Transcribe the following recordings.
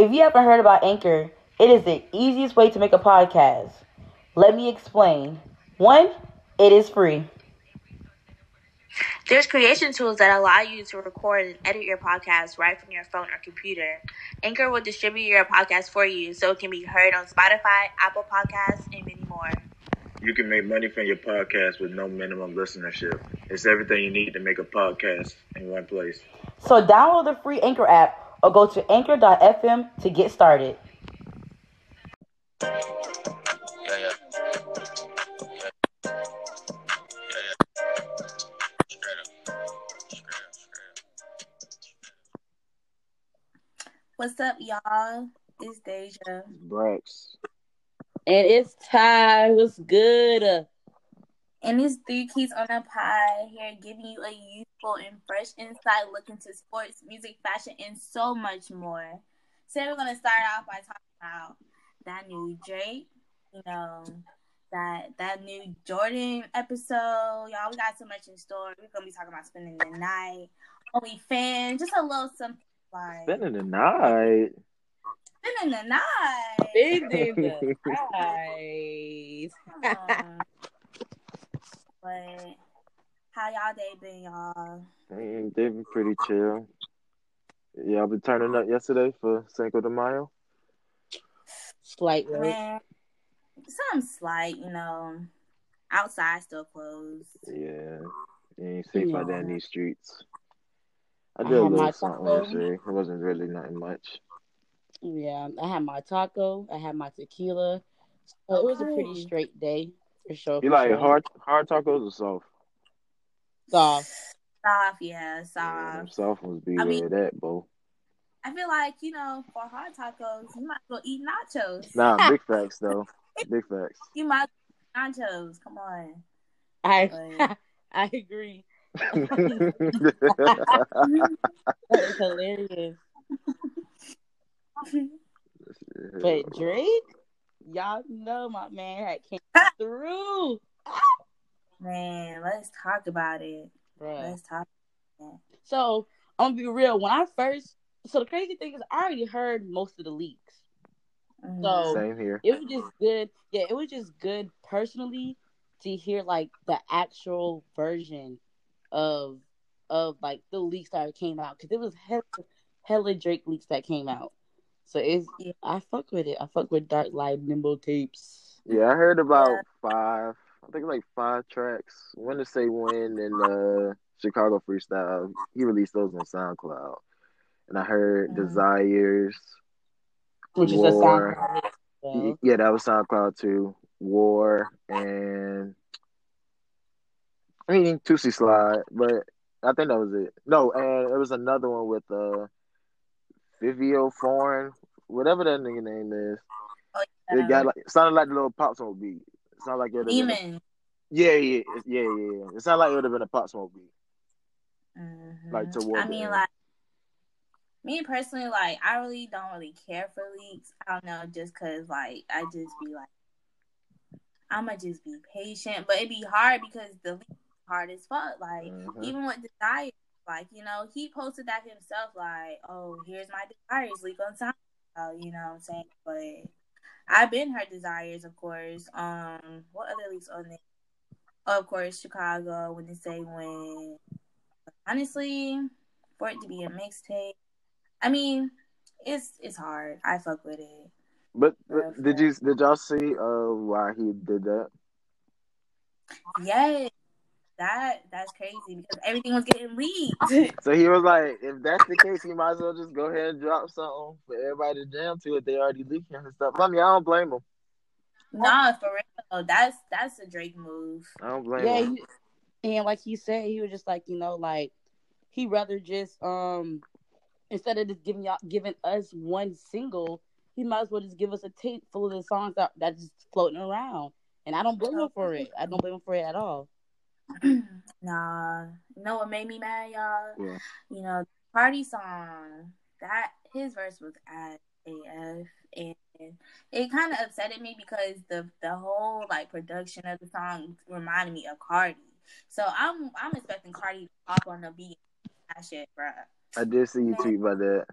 If you haven't heard about Anchor, it is the easiest way to make a podcast. Let me explain. One, it is free. There's creation tools that allow you to record and edit your podcast right from your phone or computer. Anchor will distribute your podcast for you so it can be heard on Spotify, Apple Podcasts, and many more. You can make money from your podcast with no minimum listenership. It's everything you need to make a podcast in one place. So download the free Anchor app or go to anchor.fm to get started. What's up, y'all? It's Deja. Brax. And it's Ty. What's good? And it's Three Keys on a Pie here giving you a useful and fresh insight look into sports, music, fashion, and so much more. Today we're going to start off by talking about that new Drake, you know, that that new Jordan episode. Y'all, we got so much in store. We're going to be talking about spending the night, only fan, just a little something like Spending the night. spending the night. Spending the night. But how y'all day been, y'all? Hey, they've been pretty chill. Yeah, I've been turning up yesterday for Cinco de Mayo? Slightly. Man, something slight, you know. Outside still closed. Yeah. You ain't safe out there in these streets. I I did a had little my something taco. yesterday. It wasn't really nothing much. Yeah, I had my taco. I had my tequila. So it was a pretty oh. straight day for sure. You for like sure. hard hard tacos or soft? Soft. Soft, yeah, Yeah, soft. them soft ones be I where mean- it at, bo. I feel like, you know, for hard tacos, you might as well eat nachos. Nah, big facts though. Big facts. You might as well eat nachos. Come on. I But- I agree. That is hilarious. But Drake, y'all know my man had came through. Man, let's talk about it. Bruh. Let's talk. So I'm gonna be real. When I first, so the crazy thing is, I already heard most of the leaks. Mhm. So Same here. it was just good. Yeah, it was just good personally to hear like the actual version of of like the leaks that came out because it was hella, hella Drake leaks that came out. So it's Yeah. I fuck with it. I fuck with Dark Lane Demo tapes. Yeah, I heard about Yeah. five. I think like five tracks. When to say when and uh Chicago Freestyle. He released those on SoundCloud. And I heard Mhm. Desires. Which is a War. song. Yeah, that was SoundCloud too. War and I mean Tootsie Slide, but I think that was it. No, and it was another one with uh Fivio Foreign, whatever that nigga name is. Oh, It got like it sounded like the little pop smoke beat. It sounded like it would have been a- Demon. Yeah, yeah, yeah, yeah, yeah. It sounded like it would have been a pop smoke beat. Mhm. Like, toward I mean, end. like me personally, like I really don't really care for leaks. I don't know, just cause like I just be like, I'ma just be patient, but it'd be hard because the leak is hard as fuck. Like Mhm. even with desire, like you know, he posted that himself, like, oh, here's my desires leak on SoundCloud. You know what I'm saying? But I've been her desires, of course. Um, what other leaks on there? of course, Chicago. When they say when, honestly, for it to be a mixtape, I mean, it's it's hard. I fuck with it. But but did you did y'all see uh why he did that? Yes, that that's crazy because everything was getting leaked. So he was like, if that's the case, he might as well just go ahead and drop something for everybody to jam to if they already leaking and stuff. I mean, I don't blame him. nah, for real. That's that's a Drake move. I don't blame yeah, him. he, and like he said, he was just like you know, like he rather just um instead of just giving y'all giving us one single, he might as well just give us a tape full of the songs that that's just floating around. And I don't blame him for it. I don't blame him for it at all. nah, you know what made me mad, y'all? Yeah. You know, party song that his verse was at AF, and it kind of upsetted me because the the whole like production of the song reminded me of Cardi. So I'm I'm expecting Cardi to hop on the beat. That shit, bruh. I did see you tweet about that.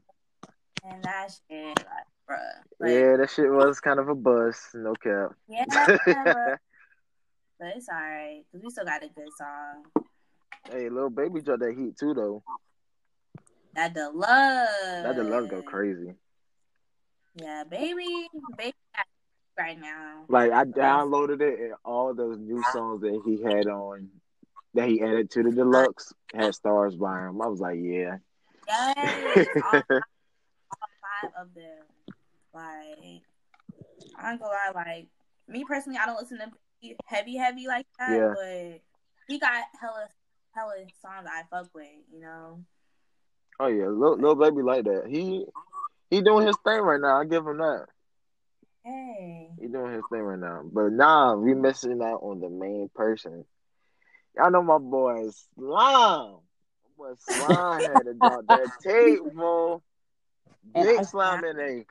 And that shit, like, bruh. Like, yeah, that shit was kind of a bust. No cap. yeah. But it's alright, because we still got a good song. hey, Lil Baby dropped that heat too though. That the love. That the love go crazy. Yeah, baby. Baby right now. Like I downloaded it and all those new songs that he had on that he added to the deluxe had stars by him. I was like, yeah. Yes. all, five, all five of them. Like, I ain't gonna lie, like, me personally, I don't listen to heavy, heavy like that, Yeah. but he got hella, hella songs I fuck with, you know? Oh yeah, little, Lil Baby like that. He he doing his thing right now. I give him that. Hey. He doing his thing right now. But nah, we missing out on the main person. Y'all know my boy Slime. My boy Slime had to drop that tape, bro. Big I- Slime in there.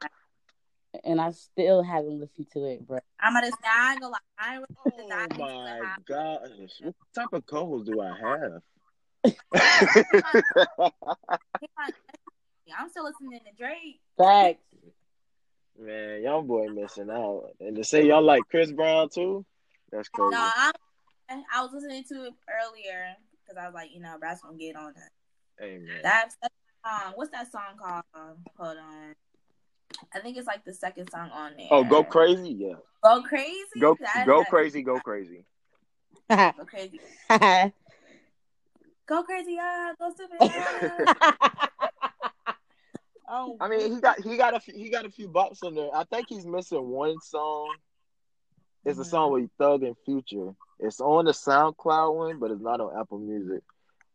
And I still haven't listened to it, bro. I'm gonna say, I ain't gonna lie, I ain't Oh really that into my the gosh. What type of co-host do I have? I'm still listening to Drake. Facts. Man, y'all boy missing out. And to say y'all like Chris Brown too, that's crazy. No, I'm, I was listening to it earlier because I was like, you know, Brad's gonna get on it. Hey man. That song, um, what's that song called? Hold on. I think it's like the second song on there. Oh, go crazy, yeah. Go crazy. Go That- go that- crazy, go crazy. Go crazy. Go crazy, yeah. Go stupid. Yeah. oh, I mean, he got he got a few, he got a few bops in there. I think he's missing one song. It's a Mm-hmm. song with Thug and Future. It's on the SoundCloud one, but it's not on Apple Music.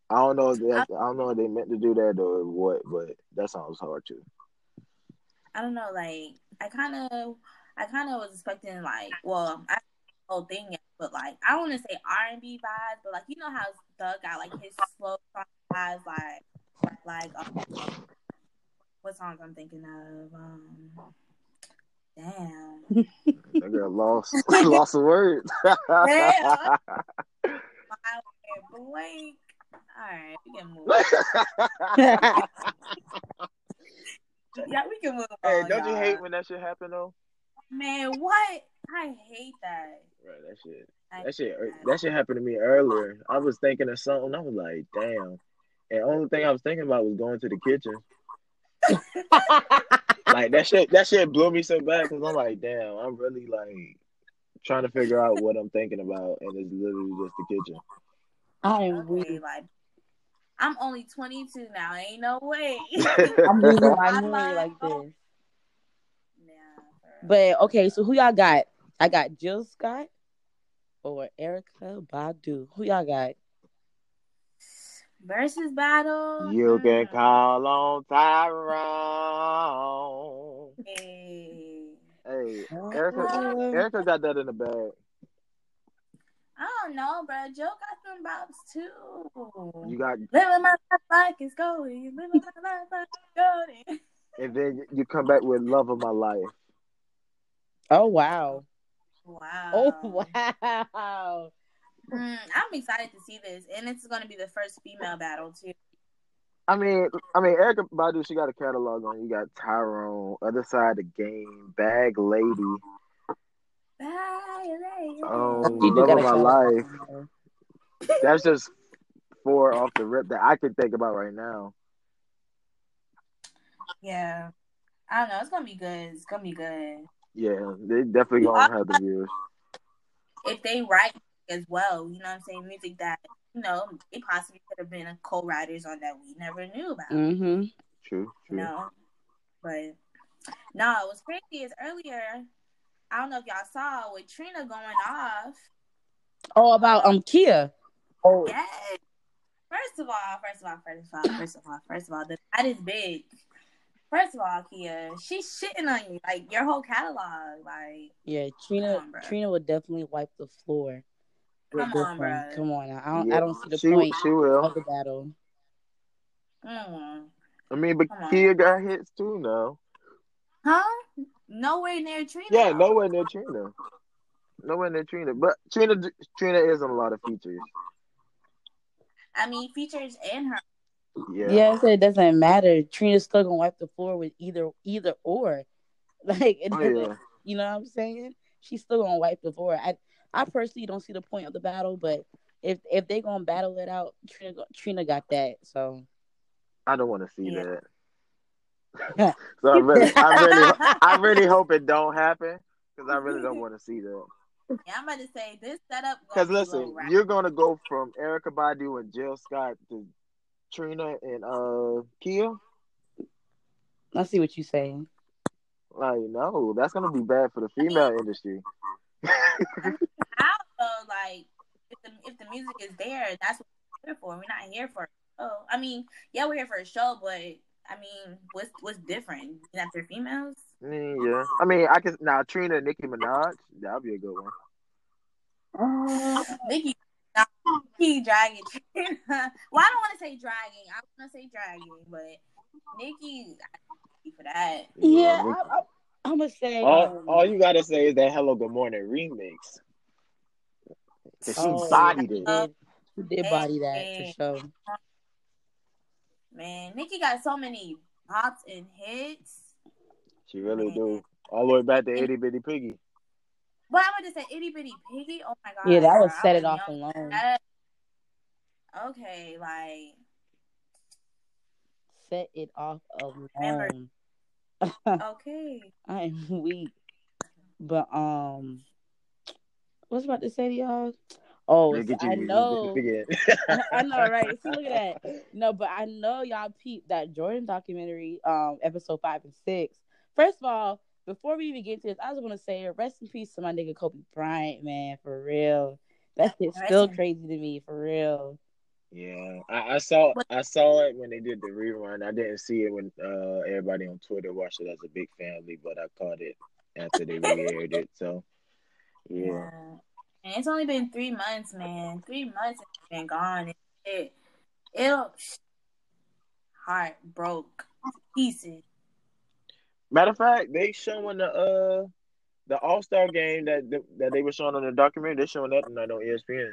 I don't know if they, I don't know if they meant to do that or what, but that sounds hard too. I don't know. Like, I kind of, I kind of was expecting like, well, I the whole thing, yet, but like, I don't want to say R and B vibes, but like, you know how Thug got like his slow song vibes, like, like, um, what songs I'm thinking of? Um, damn. That girl lost lost a word. Damn. My blank. All right, we can move. Yeah, we can move. hey, on, don't you y'all. hate when that shit happen though? Man, what? I hate that. Right, that shit. I That shit. hate That shit happened to me earlier. I was thinking of something. I was like, damn. And only thing I was thinking about was going to the kitchen. Like that shit. That shit blew me so bad because I'm like, damn. I'm really like trying to figure out what I'm thinking about, and it's literally just the kitchen. I am Okay, weak. like I'm only 22 now. Ain't no way. I'm losing my I'm memory like, like this. Nah. But okay, so who y'all got? I got Jill Scott or Erykah Badu. Who y'all got? versus battle. You can call on Tyrone. hey. Hey, Erykah. Erykah got that in the bag. I don't know, bro. Joe got some bops too. You got, Living my life like it's going. Living my life like it's going. and then you come back with "Love of My Life." Oh wow. Wow. Oh wow. Mm, I'm excited to see this, and it's going to be the first female battle too. I mean, I mean, Erykah Badu, she got a catalog on. You got Tyrone, Other Side of the Game, Bag Lady, She do Love of My catalog. Life. That's just four off the rip that I can think about right now. Yeah. I don't know. It's gonna be good. It's gonna be good. Yeah, they definitely gonna have the views. If they write as well, you know what I'm saying? Music that, you know, it possibly could have been a co-writers on that we never knew about. Mm-hmm. True, You true. know? But no, what's crazy is earlier, I don't know if y'all saw with Trina going off. Oh, about um Khia. Oh, Yes. First of all, first of all, first of all, first of all, first of all, the that is big. First of all, Khia, she's shitting on you, like your whole catalog. Like, yeah. Trina. On. Trina would definitely wipe the floor. Come on, one. bruh. Come on. I don't. Yeah, I don't see the she, point She will. of the battle. mm. I mean, but Come. Khia got hits too now. huh? Nowhere near Trina. Yeah, nowhere near Trina. Nowhere near Trina. But Trina Trina is on a lot of features. I mean, features and her. Yeah. Yeah, I it doesn't matter. Trina's still gonna wipe the floor with either either or. Like it Oh, yeah. you know what I'm saying? She's still gonna wipe the floor. I I personally don't see the point of the battle, but if if they gonna battle it out, Trina Trina got that. So I don't want to see Yeah. that. So I really, I really, I really hope it don't happen because I really don't want to see that. Yeah, I'm about to say this setup. gonna Because be listen, right? you're gonna go from Erykah Badu and Jill Scott to Trina and uh Khia. I see what you're saying. Like, no, that's gonna be bad for the female industry. How though? Like, if the if the music is there, that's what we're here for. We're not here for. Oh, I mean, yeah, we're here for a show, but I mean, what's what's different? That they're females. Mm, yeah, I mean, I can now Trina and Nicki Minaj. That'd be a good one. Nicki, Nicki dragging. well, I don't want to say dragging. I want to say dragging, but Nicki for that. Yeah, Nicki- I, I, I'm gonna say. all, um, all you gotta say is that "Hello, Good Morning" remix. 'Cause she oh, bodied she it. did, she did body that for sure. Man, Nicki got so many pops and hits. She really do. All the way back to Itty Bitty Piggy. But I'm going to say itty bitty piggy. Oh my god. Yeah, that bro, would set it off alone. That- Okay, like Set it off alone. okay. I am weak. But um, what's about to say to y'all? Oh, you, I know. I know, right? See, look at that. No, but I know y'all peeped that Jordan documentary, um, episode five and six. First of all, before we even get to this, I just want to say rest in peace to my nigga Kobe Bryant, man, for real. That shit's still crazy to me, for real. Yeah, I, I saw I saw it when they did the rerun. I didn't see it when uh, everybody on Twitter watched it as a big family, but I caught it after they re-aired it. So yeah, And it's only been three months, man. Three months and it's been gone. And it, it'll heart broke pieces. matter of fact, they showing the uh the All Star game that that they were showing on the documentary. They're showing that tonight on ESPN.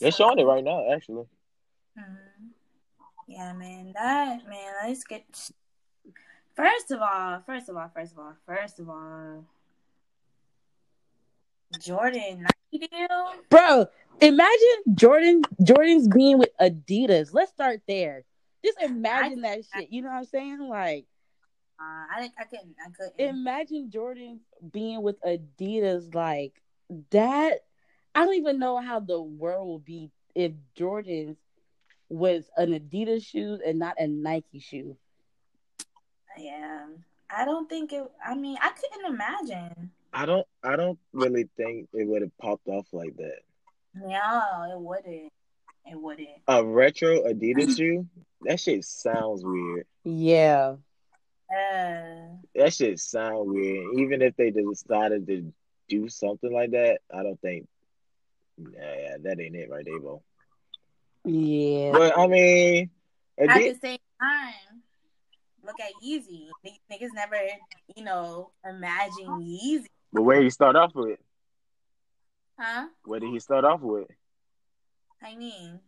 They're showing it right now, actually. Mhm. Yeah, man. That man. Let's get. First of all, first of all, first of all, first of all, Jordan Nike deal. Bro, imagine Jordan Jordan's being with Adidas. Let's start there. Just imagine that shit. You know what I'm saying? Like, Uh, I think I couldn't. I couldn't. imagine Jordan being with Adidas like that. I don't even know how the world will be if Jordan's was an Adidas shoe and not a Nike shoe. yeah, I don't think it. I mean, I couldn't imagine. I don't I don't really think it would have popped off like that. No, it wouldn't. It wouldn't. A retro Adidas shoe? That shit sounds weird. Yeah. Uh, That shit sound weird. Even if they decided to do something like that, I don't think. Yeah, that ain't it right there, bro. Yeah. But I mean, at Adi- the same time, look at Yeezy. Nigg- Niggas never, you know, imagine Yeezy, but where he start off with? huh? Where did he start off with? I mean,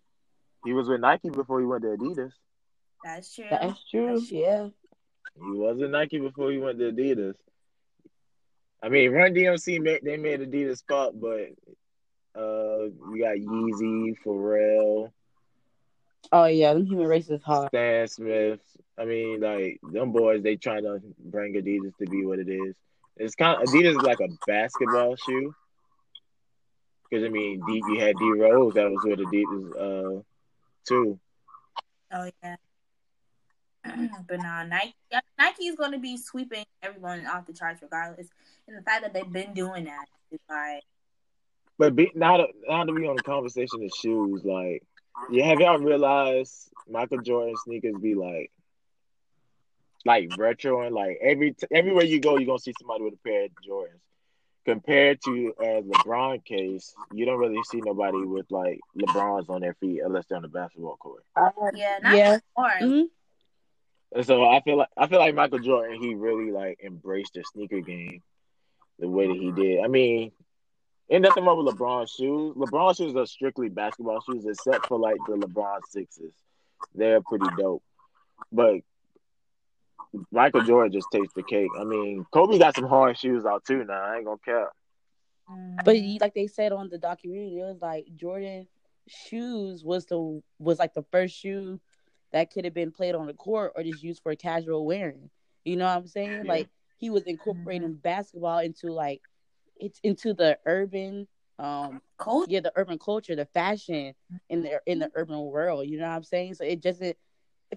He was with Nike before he went to Adidas. that's true. That's true. Yeah. He was with Nike before he went to Adidas. I mean, Run DMC made they made Adidas pop, but uh, you got Yeezy, Pharrell, Oh yeah, them human race is hard. Stan Smith. I mean, like them boys, they trying to bring Adidas to be what it is. It's kind of Adidas is like a basketball shoe. Because I mean, D, you had D Rose that was with Adidas uh, too. Oh yeah. but now Nike, Nike is going to be sweeping everyone off the charts regardless, and the fact that they've been doing that is like, But be, now that now that we on the conversation of shoes, like, yeah, have y'all realized Michael Jordan sneakers be like, like retro and like every everywhere you go, you're gonna see somebody with a pair of Jordans. Compared to uh, LeBron case, you don't really see nobody with like LeBrons on their feet unless they're on the basketball court. yeah, not Yeah. anymore. Mhm. And so I feel like I feel like Michael Jordan, he really like embraced the sneaker game the way that he did. I mean, ain't nothing wrong with LeBron shoes. LeBron shoes are strictly basketball shoes, except for like the LeBron sixes. they're pretty dope. But Michael Jordan just takes the cake. I mean, Kobe got some hard shoes out too. Now I ain't gonna care. But like they said on the documentary, it was like Jordan shoes was the was like the first shoe that could have been played on the court or just used for casual wearing. You know what I'm saying? Yeah. Like he was incorporating basketball into like it's into the urban um Coach, yeah the urban culture the fashion in the in the urban world you know what i'm saying so it just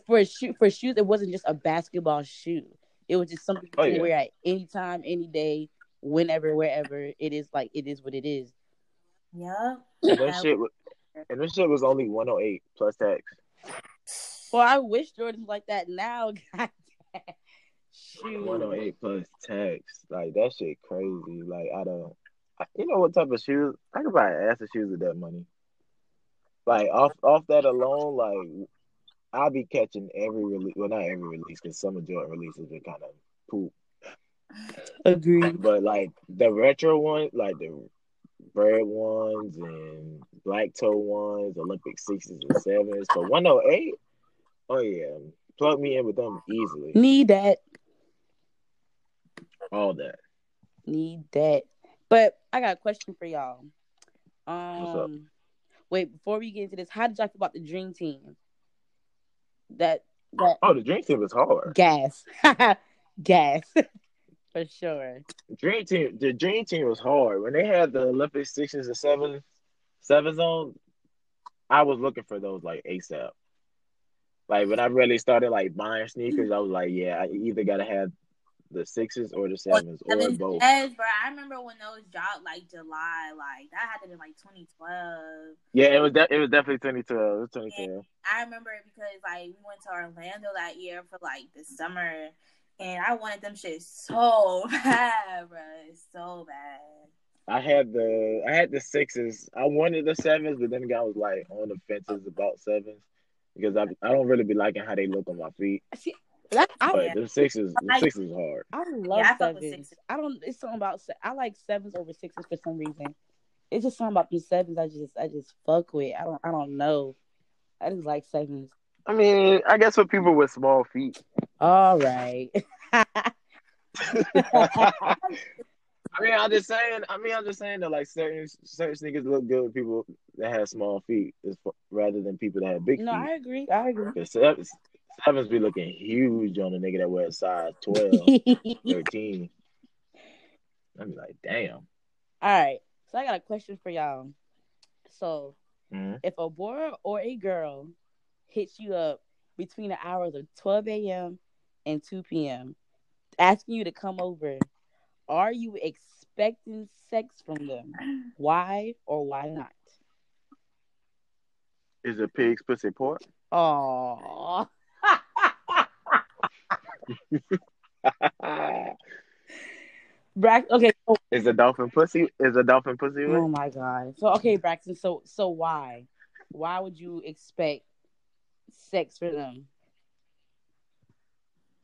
for a shoe for shoes it wasn't just a basketball shoe it was just something you Oh, can yeah. wear at any time any day whenever wherever it is like it is what it is Yeah. And that shit, was, and this shit was only 108 plus tax. well i wish jordan's like that now God damn. Shoot. 108 plus tax. Like that shit crazy. Like I don't. I- You know what type of shoes? I could buy an ass of shoes with that money. Like off off that alone, like I'll be catching every release. Well, not every release because some of Jordan releases been kind of poop. agreed But like the retro ones, like the red ones and black toe ones, Olympic sixes and sevens But 108. Oh yeah, plug me in with them easily. need that All that. need that but i got a question for y'all um What's up? wait before we get into this how did y'all feel about the dream team that that Oh, the dream team was hard. gas gas for sure Dream team, the dream team was hard when they had the Olympic sixes and sevens, seven zone I was looking for those like ASAP. Like when I really started like buying sneakers, I was like, yeah, I either gotta have the sixes or the sevens or both. Yes, bro. I remember when those dropped like July, like that had to be like 2012. Yeah, it was. De- it was definitely 2012. It was 2012. I remember it because like we went to Orlando that year for like the summer, and I wanted them shit so bad, bro, so bad. I had the I had the sixes. I wanted the sevens, but then I was like on the fences about sevens because I I don't really be liking how they look on my feet. See, that, I, But the sixes, the I- sixes is hard. I love Yeah, I fuck sevens. I don't. It's something about. I like sevens over sixes for some reason. It's just something about the sevens. I just, I just fuck with. I don't, I don't know. I just like sevens. I mean, I guess for people with small feet. All right. I mean, I'm just saying. I mean, I'm just saying that like certain certain sneakers look good with people that have small feet, rather than people that have big feet. no, I agree. I agree. Because sevens, sevens be looking huge on a nigga that wears size 12, 13. I'd be like, damn. All right. So I got a question for y'all. So Mhm. if a boy or a girl hits you up between the hours of 12 a.m. and 2 p.m., asking you to come over, are you expecting sex from them? Why or why not? Is a pig's pussy pork? Oh, Brax. Okay. So, is a dolphin pussy? Is a dolphin pussy? oh my god. So okay, Braxton. So so why? Why would you expect sex for them?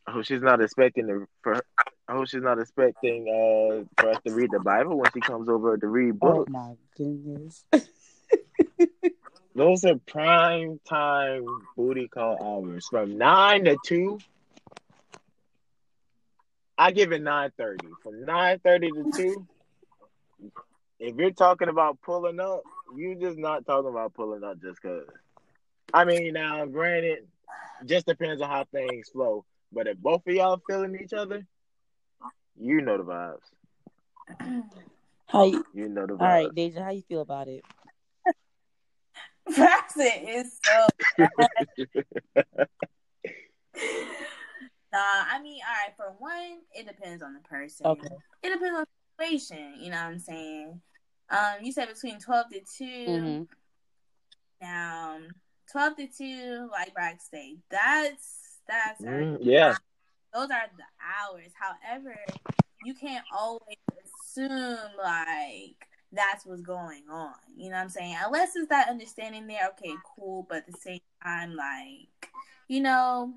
Oh, she's not expecting to, for. I hope she's not expecting uh for us to read the Bible when she comes over to read books. Oh my goodness. Those are prime time booty call hours from nine to two. I give it nine thirty. From nine thirty to two. If you're talking about pulling up, you're just not talking about pulling up just cause. I mean, now granted, just depends on how things flow. But if both of y'all feeling each other, you know the vibes. How you, You know the vibes. all right, Deja, how you feel about it? Braxton is so. Nah, I mean, all right. For one, it depends on the person. Okay. It depends on the situation. You know what I'm saying? Um, you said between twelve to 2 Mm-hmm. Now, twelve to two, like Brax say, that's that's Mm, yeah. those are the hours. However, you can't always assume like that's what's going on. You know what I'm saying? Unless it's that understanding there, okay, cool, but at the same time, like, you know,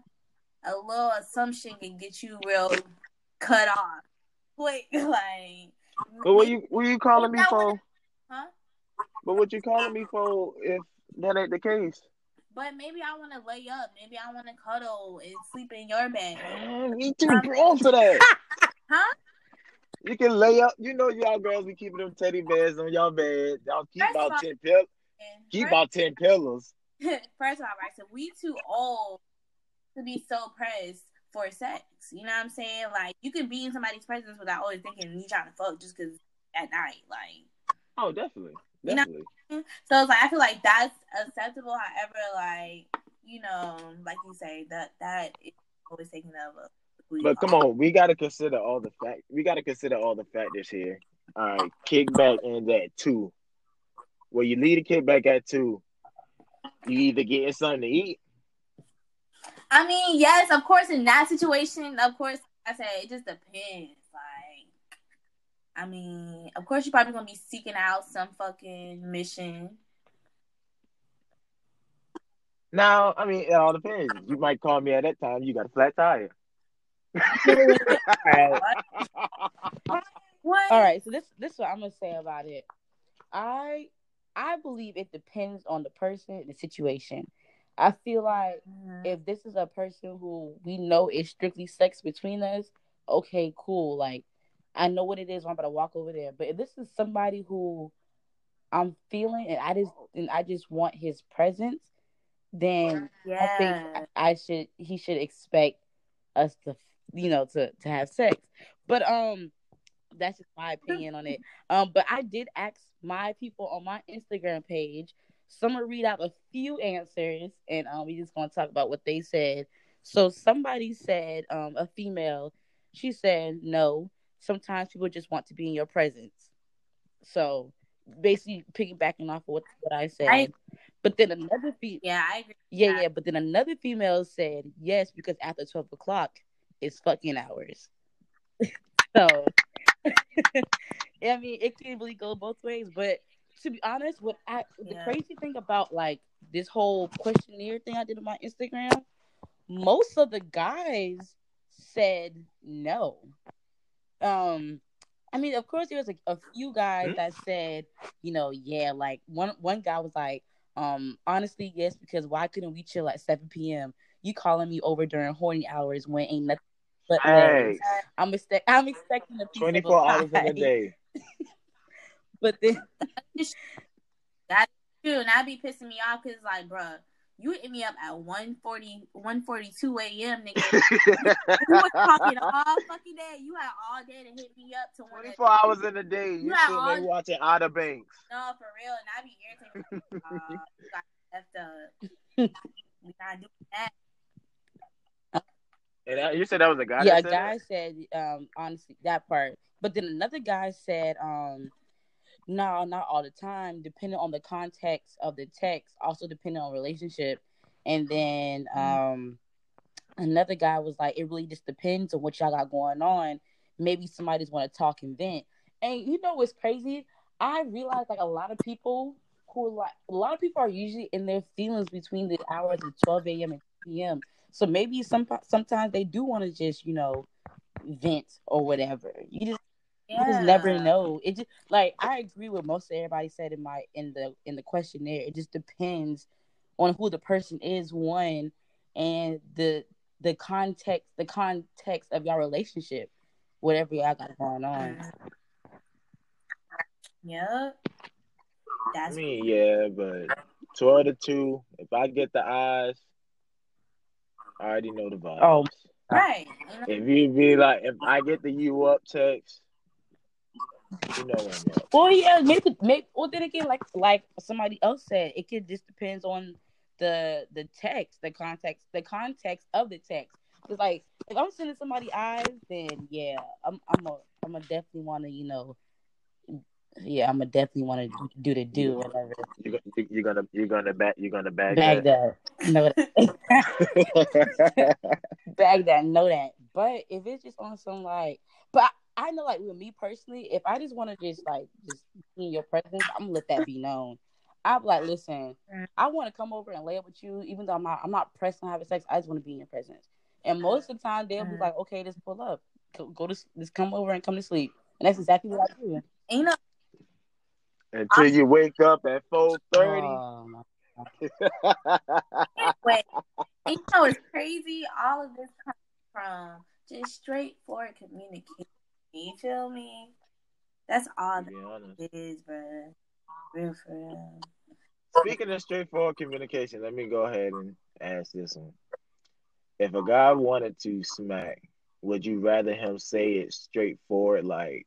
a little assumption can get you real cut off. Quick, like But what you what you calling me for? Huh? But what you calling me for if that ain't the case? but maybe I want to lay up. Maybe I want to cuddle and sleep in your bed. Man, we too um, grown for that. Huh? You can lay up. You know, y'all girls be keeping them teddy bears on y'all bed. Y'all keep First about all- ten pillows. Keep about ten pillows. first of all, right, so we too old to be so pressed for sex. You know what I'm saying? Like you can be in somebody's presence without always thinking you trying to fuck just because at night. Like Oh, definitely, You know- definitely. so it's like I feel like that's acceptable. However, like you know, like you say that that is always taken of. a- But come on, we gotta consider all the fact. We gotta consider all the factors here. All right, kickback ends at two. Well, you leave the kickback at two. You either getting something to eat. I mean, yes, of course, in that situation, of course, I said it just depends. Like, I mean, of course, you're probably gonna be seeking out some fucking mission. Now, I mean, it all depends. You might call me at that time. You got a flat tire. What? All right, so this this is what I'm gonna say about it. I I believe it depends on the person and the situation. I feel like Mhm. if this is a person who we know is strictly sex between us, okay, cool. Like I know what it is. I'm about to walk over there. But if this is somebody who I'm feeling and I just and I just want his presence, then I think Yeah. I should he should expect us to you know to to have sex. But um that's just my opinion on it. Um but I did ask my people on my Instagram page. So I'm gonna read out a few answers and um we just gonna talk about what they said. So somebody said, um, a female, she said no. Sometimes people just want to be in your presence. So basically piggybacking off of what, what I said. I- but then another fe- Yeah, I agree. yeah, Yeah. yeah, but then another female said yes because after twelve o'clock it's fucking hours. so, I mean, it can really go both ways. But to be honest, what I the Yeah. crazy thing about like this whole questionnaire thing I did on my Instagram, most of the guys said no. Um, I mean, of course, there was a, a few guys Hmm? that said, you know, yeah, like one one guy was like, um, honestly, yes, because why couldn't we chill at seven p.m. You calling me over during horny hours when ain't nothing but Hey. I'm expect I'm expecting a piece twenty of a four hours in a day. But then That's true, and that be pissing me off because, like, bruh, you hit me up at 140, 142 a.m., nigga. you was talking all fucking day. You had all day to hit me up to want Twenty four hours in a day. You You had sitting there all- watching Outer Banks. No, for real, and I'd be irritated. Uh, you got effed up. We not doing that. And that, you said that was a guy. yeah, a that said guy said, um, honestly, that part. But then another guy said, um, no, not all the time, depending on the context of the text, also depending on relationship. And then um another guy was like, it really just depends on what y'all got going on. Maybe somebody just want to talk and vent. And you know what's crazy? I realized like a lot of people who are like a lot of people are usually in their feelings between the hours of 12 a.m. and 2 p.m. So maybe some sometimes they do want to just, you know, vent or whatever. You just you just never know. It just like I agree with most of everybody said in my in the in the questionnaire. It just depends on who the person is, one, and the the context the context of your relationship, whatever y'all got going on. Yep. I That's mean, yeah, but twelve to two. If I get the eyes, I already know the vibes. Oh. right. If you be like, if I get the you up text, you know. Well, yeah, maybe, maybe. Well, then again, like like somebody else said, it could just depends on the the text, the context, the context of the text. Because like, if I'm sending somebody eyes, then yeah, I'm I'm a I'm a definitely want to you know, yeah, I'm a definitely want to do the do whatever. You, you, you're gonna you're gonna back you're gonna bag, Bag that. that, know that, bag that, know that. But if it's just on some like, but I, I know like with me personally, if I just want to just like just be in your presence, I'm gonna let that be known. I'm like, listen, I want to come over and lay up with you, even though I'm not I'm not pressed on having sex. I just want to be in your presence. And most of the time they'll be like, okay, just pull up, go, go to just come over and come to sleep. And that's exactly what I do. and you know, Until you wake up at four thirty. Oh my Anyway, you know it's crazy. All of this comes from just straightforward communication. You feel me? That's all To be that is, bruh. Real for real. Speaking of straightforward communication, let me go ahead and ask this one. If a guy wanted to smack, would you rather him say it straightforward, like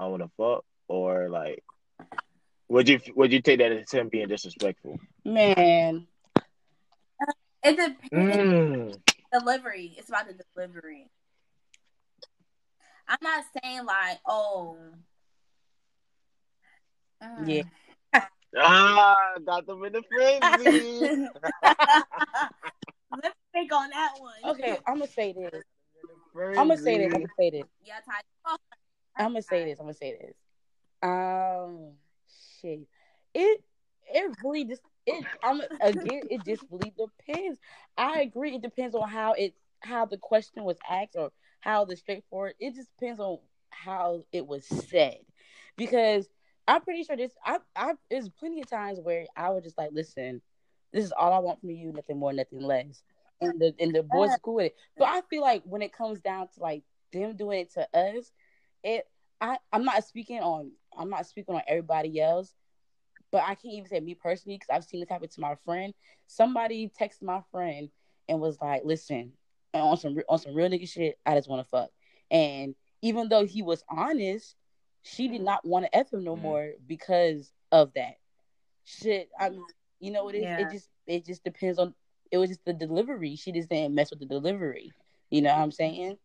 "I want to fuck," or like would you would you take that as him being disrespectful? Man, It depends. Mm. Delivery. It's about the delivery. I'm not saying like, oh. mm. Yeah. Ah, got them in the frenzy. Let me think on that one. okay, I'm gonna say this. I'm gonna say this. I'm gonna say this. Yeah, Ty. I'm gonna say this. I'm gonna say this. Um, shit. It it really just it. I'm again. It just really depends. I agree. It depends on how it how the question was asked or how the straightforward. It just depends on how it was said, because I'm pretty sure this. I I there's plenty of times where I was just like, listen, this is all I want from you, nothing more, nothing less, and the and the boys are cool with it. But I feel like when it comes down to like them doing it to us, it I I'm not speaking on I'm not speaking on everybody else, but I can't even say me personally because I've seen this happen to my friend. Somebody texted my friend and was like, "Listen, on some on some real nigga shit, I just want to fuck." And even though he was honest, she did not want to f him no Mhm. more because of that shit. I mean, you know what it is? Yeah. It just it just depends on. It was just the delivery. She just didn't mess with the delivery. You know what I'm saying?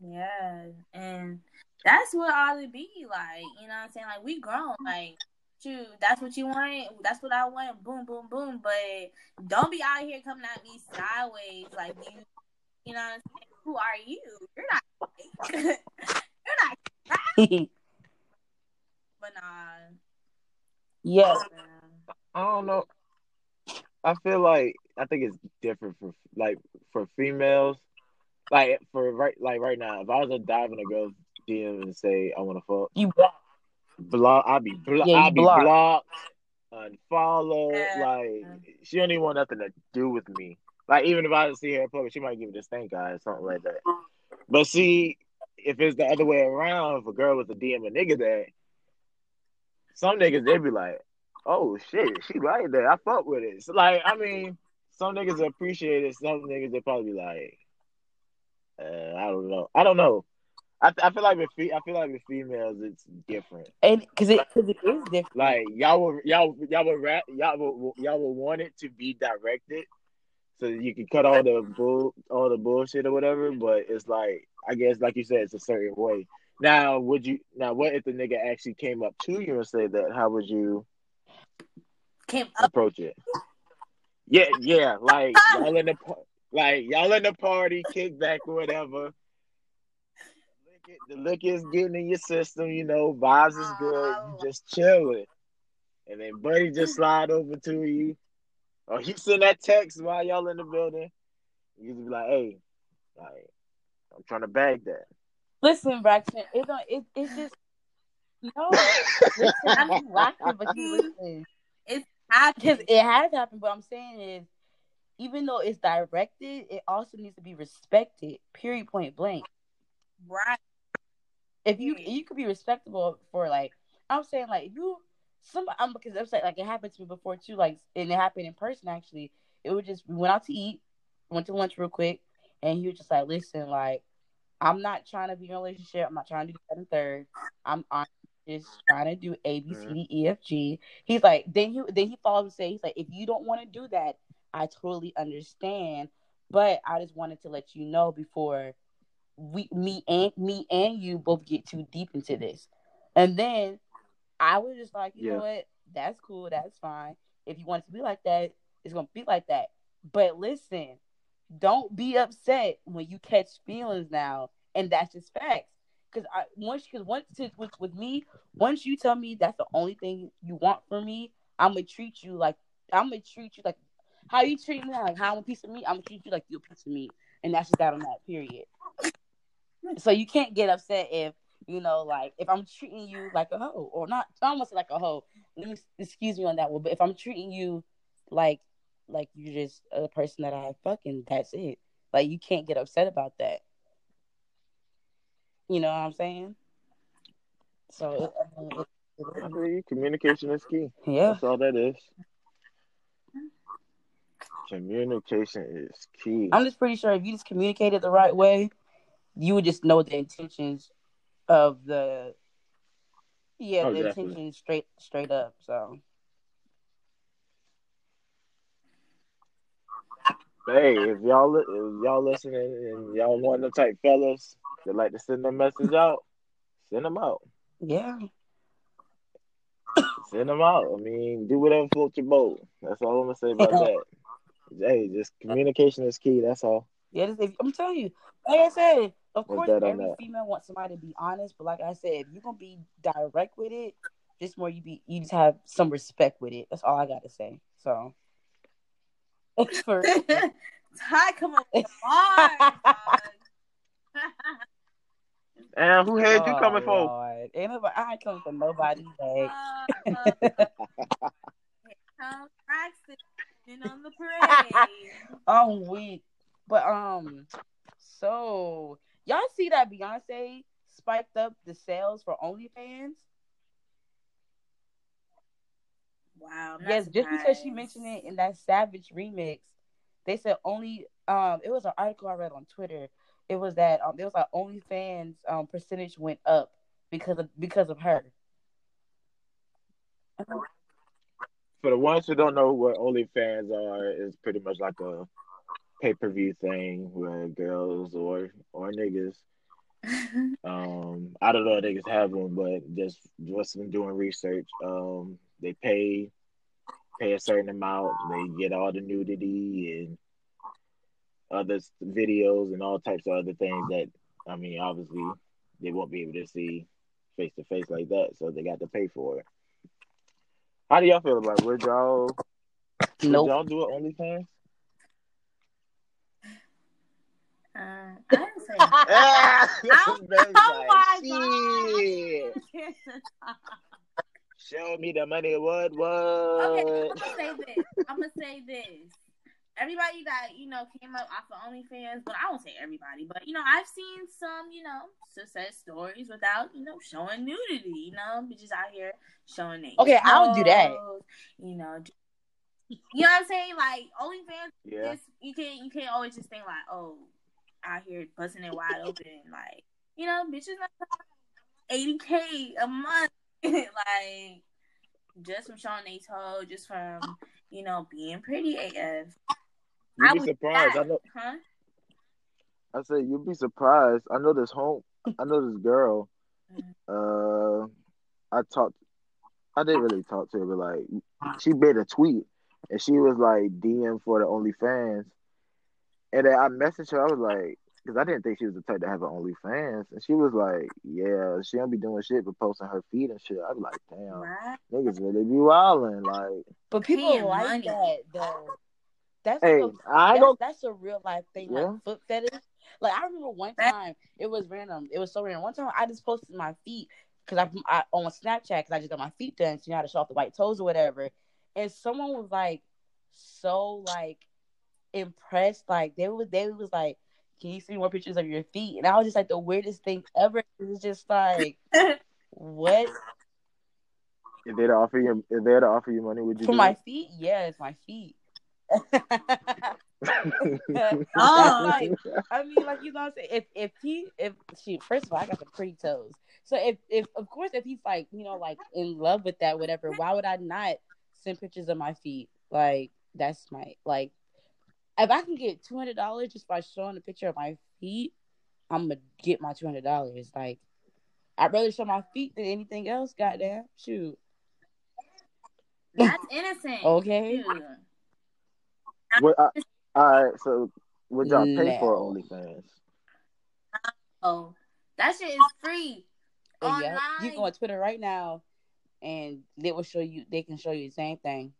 Yeah, and that's what ought to be like. You know what I'm saying? Like we grown. Like, shoot, that's what you want. That's what I want. Boom, boom, boom. But don't be out here coming at me sideways. Like you, you know what I'm saying? Who are you? You're not. you're not. But nah. yeah. I don't know. I feel like I think it's different for like for females. Like for right like right now, if I was to dive in a girl's DM and say I want to fuck, You block, I'd be blo- Yeah, I'd be block. blocked, unfollow. Yeah. Like she don't even want nothing to do with me. Like even if I see her in public, she might give it a stink eye or something like that. But see, if it's the other way around, if a girl was to DM a nigga that, some niggas they'd be like, "Oh shit, she like that. I fuck with it." So like, I mean, some niggas appreciate it. Some niggas they probably be like, uh, "I don't know. I don't know." I, I feel like with fe- I feel like with females it's different. and because it because it is different. Like y'all would y'all y'all would rap, y'all would y'all would want it to be directed, so you can cut all the bull all the bullshit or whatever. But it's like I guess like you said, it's a certain way. Now, would you now what if the nigga actually came up to you and said that? How would you Came up. approach it? Yeah, yeah, like y'all in the like y'all in the party, kick back or whatever. Lick it- The liquor is getting in your system, you know, vibes is good, you oh. just chilling. And then Buddy just slide over to you. Or he send that text while y'all in the building. You just be like, hey, like, I'm trying to bag that. Listen, Braxton, it don't. It, it's just no. Listen, I'm not laughing, but you listen. Because Happened. it has happened. What I'm saying is, even though it's directed, it also needs to be respected. Period. Point blank. Right. If you Period. you could be respectable for like, I'm saying like if you some I'm because I'm saying like it happened to me before too. Like and it happened in person actually. It was just we went out to eat, went to lunch real quick, and he was just like, listen, like. I'm not trying to be in a relationship. I'm not trying to do that and third. I'm I'm just trying to do A B C D E F G. He's like, then he then he follows and say, he's like, if you don't want to do that, I totally understand. But I just wanted to let you know before we me and me and you both get too deep into this. And then I was just like, you know what? That's cool. That's fine. If you want it to be like that, it's gonna be like that. But listen, don't be upset when you catch feelings now, and that's just facts. Because I once because once to, with with me, once you tell me that's the only thing you want from me, I'm gonna treat you like I'm gonna treat you like how you treat me, like how I'm a piece of meat. I'm gonna treat you like you're a piece of meat, and that's just that on that period. So you can't get upset if you know, like if I'm treating you like a hoe or not. I almost like a hoe, let me excuse me on that one, but if I'm treating you like like you're just a person that I fucking, that's it. Like you can't get upset about that. You know what I'm saying? So it, it. Communication is key. yeah, That's all that is. Communication is key. I'm just pretty sure if you just communicated the right way, you would just know the intentions of the yeah, Oh, the definitely. intentions straight straight up. So Hey, if y'all li- if y'all listening and y'all want of the type fellas that like to send a message out, send them out. yeah, Send them out. I mean, do whatever floats your boat. That's all I'm gonna say about that. Hey, just communication is key. That's all. yeah. Just, if, I'm telling you, like I said, of course every that. female wants somebody to be honest, but like I said, if you're gonna be direct with it, just more you be you just have some respect with it. That's all I gotta say. So for Ty, come on, with the. And who had you Oh, coming for? Lord. Ain't nobody, I ain't coming for nobody. Like, Uh, Come Braxton been on the parade. I'm weak. But um, so y'all see that Beyonce spiked up the sales for OnlyFans? Wow. Yes, just because she mentioned it in that Savage remix, they said only um it was an article I read on Twitter. It was that um it was like OnlyFans um percentage went up because of because of her. For the ones who don't know what OnlyFans are, it's pretty much like a pay per view thing where girls or or niggas, um, I don't know if niggas have one, but just just been doing research. Um, they pay pay a certain amount, they get all the nudity and other videos and all types of other things that I mean, obviously they won't be able to see face to face like that, so they got to pay for it. How do y'all feel about it? Would y'all would y'all do it OnlyFans? Uh, I didn't say. Ah, Oh, Ben's oh my like, "Shit, Show me the money. What? What? Okay, I'm gonna say this. I'm gonna say this. Everybody that you know came up off of OnlyFans, but I won't say everybody, but you know I've seen some you know success stories without you know showing nudity. You know, bitches out here showing it. Okay, I would do that. You know, you know what I'm saying? Like OnlyFans, Yeah. you can't you can't always just think like oh out here busting it wide open like you know bitches not eighty k a month like just from showing their toe, just from you know being pretty AF. You'd be would surprised. I know. Huh? I said you'd be surprised. I know this home. I know this girl. Uh, I talked. I didn't really talk to her, but like she made a tweet and she was like DM for the OnlyFans, and then I messaged her. I was like, because I didn't think she was the type to have an OnlyFans, and she was like, yeah, she don't be doing shit but posting her feet and shit. I was like, damn, Right? niggas really be wilding. Like, But people Paying like money. that though. That's hey, like a, I that's, that's a real life thing, Yeah. like foot fetish. Like I remember one time, it was random. It was so random. One time, I just posted my feet because I, I on Snapchat because I just got my feet done. So you know how to show off the white toes or whatever. And someone was like, so like impressed. Like they was they was like, "Can you see more pictures of your feet?" And I was just like the weirdest thing ever. It was just like, what If they'd offer you, if they'd offer you money, would you for do my it? feet? Yes, my feet. Oh. like, I mean, like you know, what I'm saying if if he if she first of all, I got the pretty toes. So if if of course if he's like you know like in love with that whatever, why would I not send pictures of my feet? Like that's my like if I can get two hundred dollars just by showing a picture of my feet, I'm gonna get my two hundred dollars. Like I'd rather show my feet than anything else. Goddamn, shoot. That's innocent. Okay. Dude. What? I, all right. So, would y'all pay for No. OnlyFans? Oh, that shit is free. And Online. yeah, you go on Twitter right now, and they will show you. They can show you the same thing.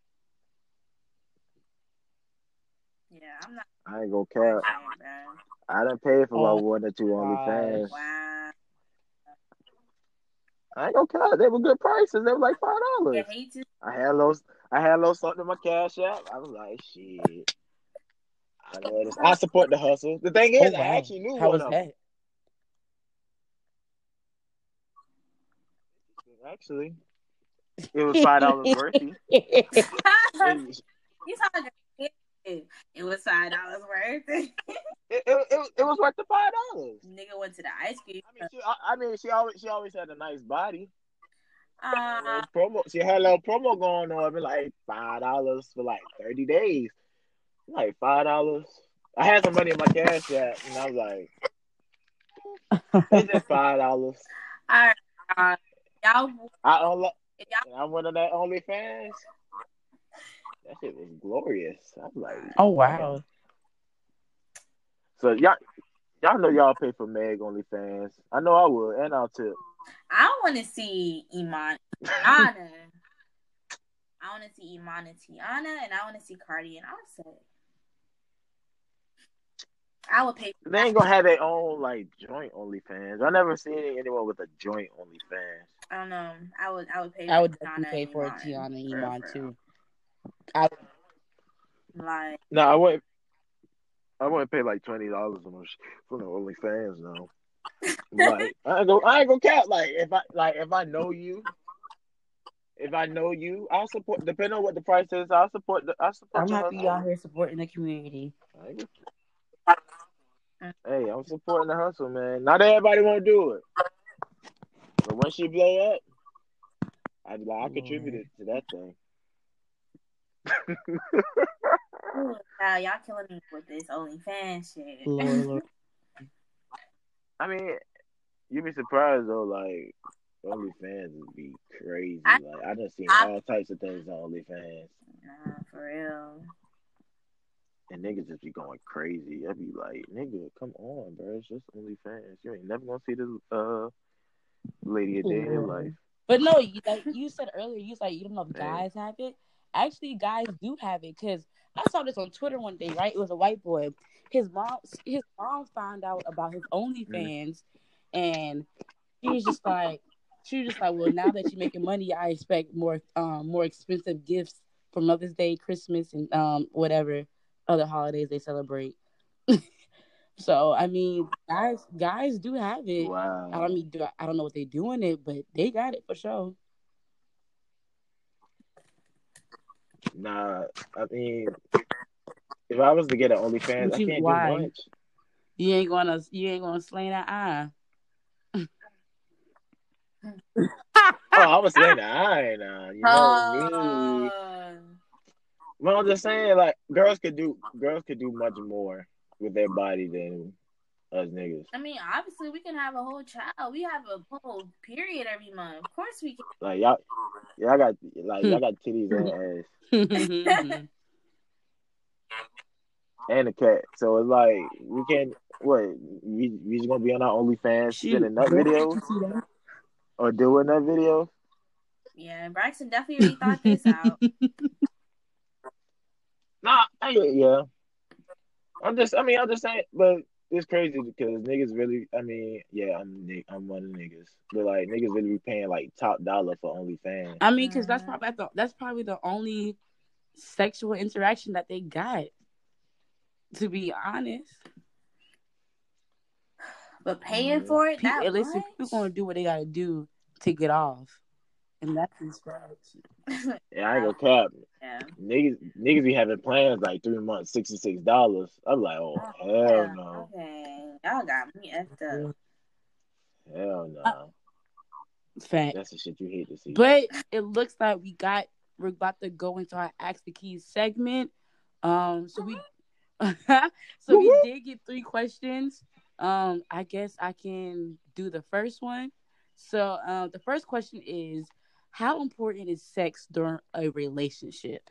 Yeah, I'm not. I ain't gonna buying cap. it, bro. I done paid for Oh, my one or two OnlyFans. Wow. I ain't gonna count. They were good prices. They were like five dollars. hate to I had a little, I had a little something in my cash app. I was like, shit. I know this. I support the hustle. The thing Oh, is, wow. I actually knew How one was of them. that? Actually, it was five dollars worthy. It, you sound like a kid. It was five dollars worth. it, it, it, it was worth the five dollars. Nigga went to the ice cream. I mean, she, I, I mean, she always, she always had a nice body. Uh, promo. She had a little promo going on. It'd like five dollars for like thirty days. Like five dollars. I had some money in my cash app, and I was like, it's just five dollars. all right, uh, y'all. I unlo- If y'all I went on that OnlyFans. That shit was glorious. I was like, Oh wow. So y'all, y'all know y'all pay for Meg OnlyFans. I know I would, and I'll tip. I want to see Iman Teyana. I want to see Iman and Teyana, and I want to see Cardi and Offset. I would pay. They ain't gonna have their own like joint OnlyFans. I never seen anyone with a joint OnlyFans. I don't know. I would. I would pay. I would for definitely Teyana pay for a Iman. Teyana and Iman for real. too. I Like, No, I wouldn't. I wouldn't pay like twenty dollars on those for the OnlyFans though. like I ain't go, I ain't gonna count. Like if I like if I know you, if I know you, I'll support. Depending on what the price is, I'll support. The, I'll support. I'm your happy hustle. y'all here supporting the community. I Hey, I'm supporting the hustle, man. Not everybody won't do it, but once she blow up, I be like I contributed to that thing. Ooh, wow, y'all killing me with this OnlyFans shit. Lord, Lord. I mean, you'd be surprised though. Like OnlyFans would be crazy. I- like I just seen I- all types of things on OnlyFans, Nah, for real. and niggas just be going crazy. I'd be like, nigga, come on, bro. It's just OnlyFans. You ain't never gonna see this uh lady a day in your life. But no, you, like you said earlier, you was like you don't know if guys have it. Actually, guys do have it because I saw this on Twitter one day. Right, it was a white boy. His mom, his mom found out about his OnlyFans, and she was just like, she was just like, well, now that you're making money, I expect more, um, more expensive gifts for Mother's Day, Christmas, and um, whatever other holidays they celebrate. so I mean, guys, guys do have it. I Wow. don't mean, do I don't know what they do in it, but they got it for sure. Nah, I mean, if I was to get an OnlyFans, What I you- can't why? do much. You ain't gonna, you ain't gonna slay that eye. Oh, I was saying that I uh, you know me. Uh, Well, I'm just saying, like, girls could do girls could do much more with their body than us niggas. I mean, obviously, we can have a whole child. We have a whole period every month. Of course, we can. Like y'all, y'all got like y'all got titties and ass and a cat. So it's like we can't. what we we just gonna be on our OnlyFans Shoot, sending nut girl, videos you see that? or doing that video. Yeah, Braxton definitely thought this out. Nah, I, yeah. I'm just, I mean, I'm just saying, but it's crazy because niggas really, I mean, yeah, I'm ni- I'm one of the niggas, but like niggas really be paying like top dollar for OnlyFans. I mean, because that's Mhm. probably the, that's probably the only sexual interaction that they got. To be honest, But paying Mhm. for it, people, that listen, much? people gonna do what they gotta do to get off, and that's his facts. Yeah, I ain't gonna cap. yeah. Niggas, niggas be having plans like three months, sixty six dollars. I'm like, oh hell Yeah, no, Okay, y'all got me effed up. hell no. Uh, Fact. That's the shit you hate to see. But it looks like we got we're about to go into our Ask the Keys segment. Um, so we so we did get three questions. Um, I guess I can do the first one. So um, the first question is, how important is sex during a relationship?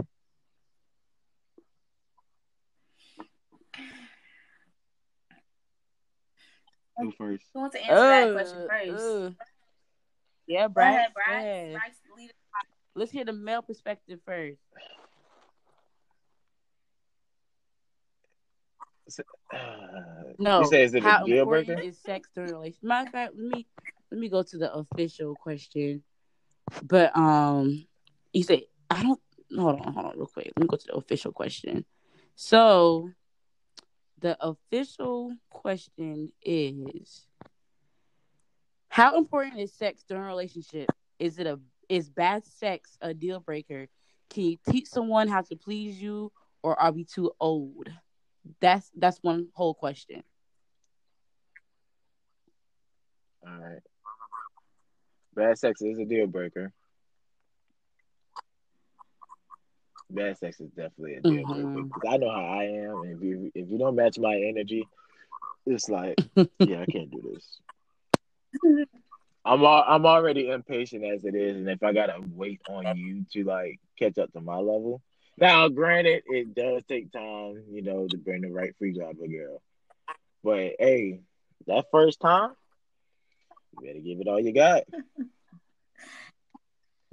Who first? Who wants to answer that Uh, question first? uh. Yeah, Go ahead, go Brax. ahead. Brax, lead. Let's hear the male perspective first. Uh, No, you say is it how a deal important breaker? is sex during a relationship? Matter of fact, let me let me go to the official question. But um, you say I don't. Hold on, hold on, real quick. Let me go to the official question. So, the official question is: How important is sex during a relationship? Is it a is bad sex a deal breaker? Can you teach someone how to please you, or are we too old? That's that's one whole question. All right. Bad sex is a deal breaker. Bad sex is definitely a deal breaker Mhm. because I know how I am, and if you if you don't match my energy, it's like, yeah, I can't do this. I'm al- I'm already impatient as it is, and if I gotta wait on you to like catch up to my level, now granted, it does take time, you know, to bring the right free grabber girl. But hey, that first time, you better give it all you got.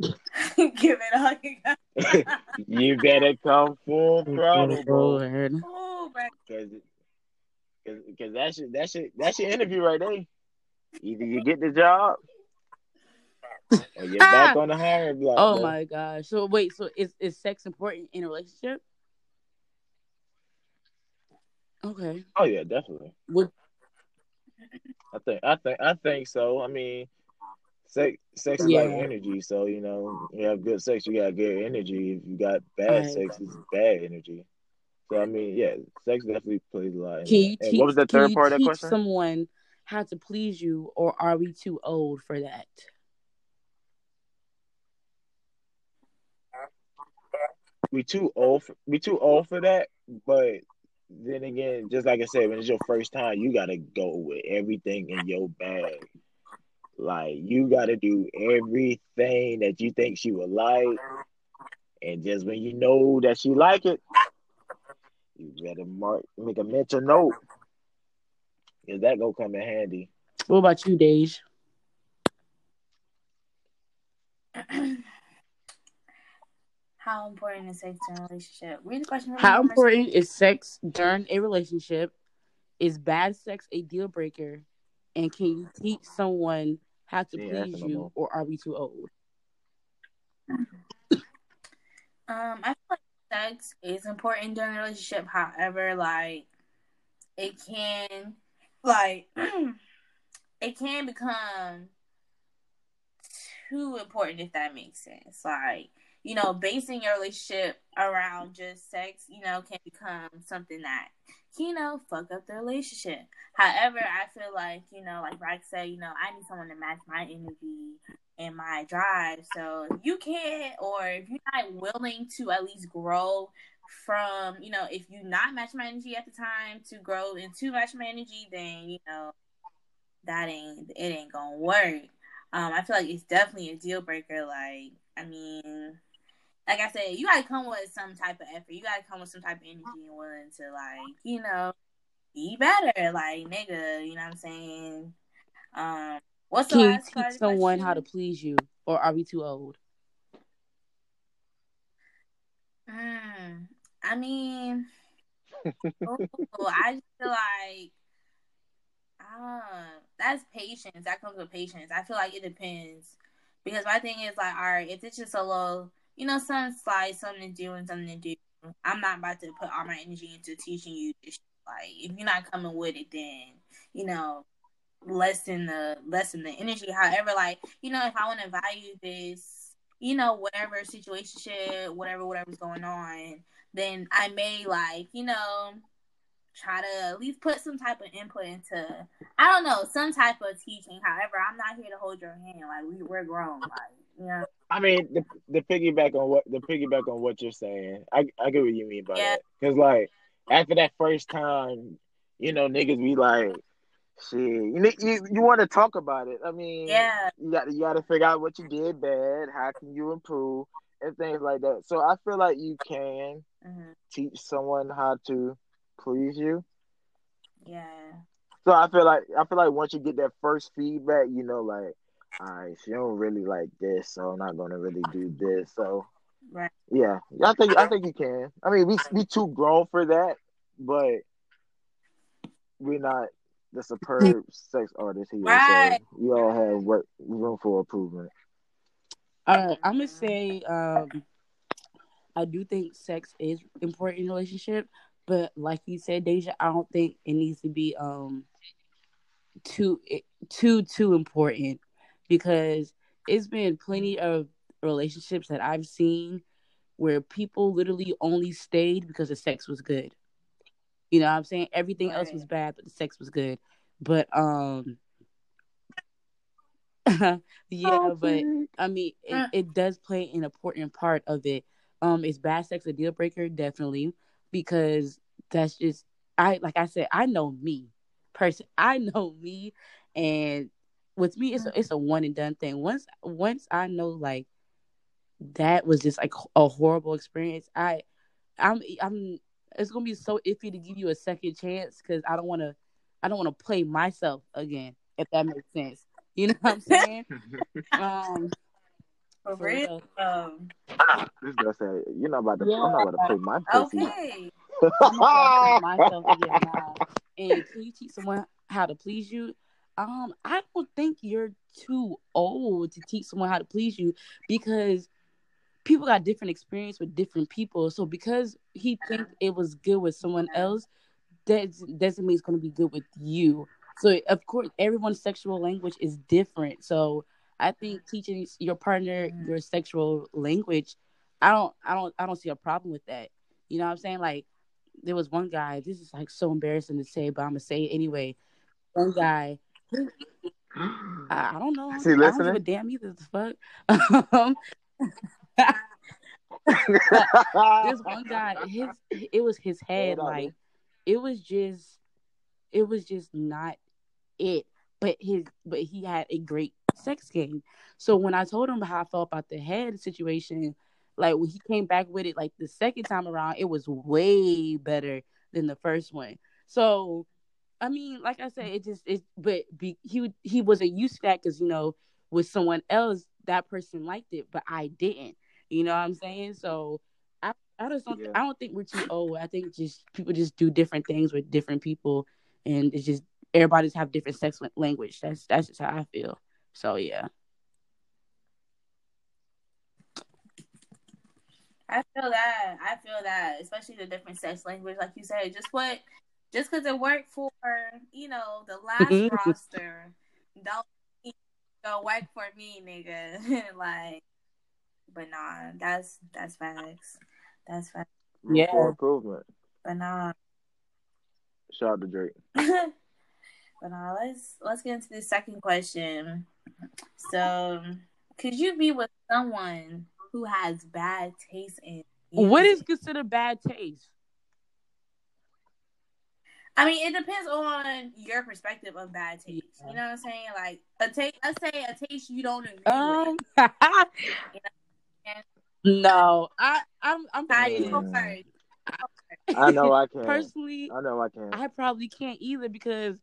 Give it all you got. you better come full throttle, bro. Lord. oh, bro. Because because that's your that's your that's your interview right there. Either you get the job or you're ah! back on the hiring block. Oh bro. my gosh. So wait, so is is sex important in a relationship? Okay. Oh yeah, definitely. Would I think I think I think so. I mean, sex sex is like energy. So you know, you have good sex, you got good energy. If you got bad I sex, it's bad energy. So I mean, yeah, sex definitely plays a lot. Can you teach what was the third part of that question? someone how to please you or are we too old for that? we too old for, we too old for that but then again just like i said when it's your first time you gotta go with everything in your bag. Like you gotta do everything that you think she would like. And just when you know that she like it you better mark make a mental note. Because that gonna come in handy? What about you, Dej? How important is sex during a relationship? Read the question. How one more important is sex during a relationship? Is bad sex a deal breaker? And can you teach someone how to She ain't please you or are we too old? Um, I feel like sex is important during a relationship. However, like it can, like it can become too important if that makes sense. Like you know, basing your relationship around just sex, you know, can become something that you know fuck up the relationship. However, I feel like you know, like Brax said, you know, I need someone to match my energy and my drive. So if you can't, or if you're not willing to at least grow from, you know, if you not match my energy at the time to grow into match my energy, then you know that ain't it ain't gonna work. Um, I feel like it's definitely a deal breaker. Like, I mean, like I said, you gotta come with some type of effort. You gotta come with some type of energy and willing to like, you know, be better. Like, nigga, you know what I'm saying? Um, what's the Can you last part teach of the someone how to please you or are we too old? Mm, I mean, oh, I just feel like uh, that's patience. That comes with patience. I feel like it depends because my thing is like, all right, if it's just a little, you know, something slight, something to do and something to do. I'm not about to put all my energy into teaching you. Like, if you're not coming with it, then you know, lessen the lessen the energy. However, like you know, if I want to value this, you know, whatever situation, whatever whatever's going on, then I may like you know try to at least put some type of input into I don't know some type of teaching. However, I'm not here to hold your hand. Like we we're grown. Like know, I mean, the the piggyback on what the piggyback on what you're saying, I I get what you mean by Yeah. that. Cause like after that first time, you know, niggas be like, shit, you you, you want to talk about it. I mean, Yeah. you got you got to figure out what you did bad, how can you improve, and things like that. So I feel like you can hmm teach someone how to please you. yeah, So I feel like I feel like once you get that first feedback, you know, like, all right, she don't really like this, so I'm not gonna really do this. So right. yeah, I think I think you can. I mean, we we too grown for that, but we're not the superb sex artist here. Right. So we all have work room for improvement. All right, I'm gonna say um, I do think sex is important in a relationship, but like you said, Deja, I don't think it needs to be um too too too important because it's been plenty of relationships that I've seen where people literally only stayed because the sex was good. You know what I'm saying? Everything else was bad, but the sex was good. But um yeah, but I mean, it, Mm. it does play an important part of it. Um, is bad sex a deal breaker? Definitely, because that's just I like I said, I know me, person. I know me, and with me, it's a, it's a one and done thing. Once once I know like that was just like a horrible experience. I I'm I'm it's gonna be so iffy to give you a second chance because I don't want to I don't want to play myself again. If that makes sense, you know what I'm saying? um, For For real. real. Um, This girl said, "You're not about to. Yeah. I'm not about to play my pussy." okay. I'm not gonna put myself again now. And can you teach someone how to please you? Um, I don't think you're too old to teach someone how to please you because people got different experience with different people. So because he thinks it was good with someone else, that doesn't mean it's gonna be good with you. So of course, everyone's sexual language is different. So I think teaching your partner your sexual language, I don't, I don't, I don't see a problem with that. You know what I'm saying? Like there was one guy. This is like so embarrassing to say, but I'm gonna say it anyway. One guy. I, I don't know. Is he I don't give a damn either. The fuck. Um, this one guy, his it was his head. Like it was just, it was just not it. But his, but he had a great sex game. So when I told him how I felt about the head situation, like when he came back with it, like the second time around, it was way better than the first one. So, I mean, like I said, it just it, but be, he he wasn't used to that because you know with someone else that person liked it, but I didn't. You know what I'm saying? So I I just don't Yeah. I don't think we're too old. I think just people just do different things with different people, and it's just everybody's have different sex language. That's that's just how I feel. So yeah. I feel that. I feel that, especially the different sex language, like you said. Just what, just because it worked for you know the last roster, don't mean it work for me, nigga. like, but nah, that's that's facts. That's facts. Yeah. for improvement. But nah, Shout out to Drake. but nah. Let's let's get into the second question. So, could you be with someone who has bad taste in? What is considered bad taste? I mean, it depends on your perspective of bad taste. You know what I'm saying? Like a taste, let's say a taste you don't agree Um, with. no, I I'm I'm How you first? I know I can. personally I know I can. I probably can't either because